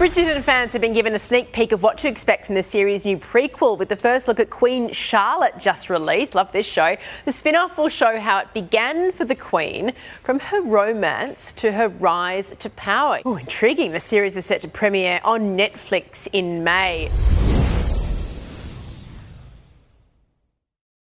Bridgerton fans have been given a sneak peek of what to expect from the series' new prequel, with the first look at Queen Charlotte just released. Love this show. The spin off will show how it began for the Queen, from her romance to her rise to power. Oh, intriguing. The series is set to premiere on Netflix in May.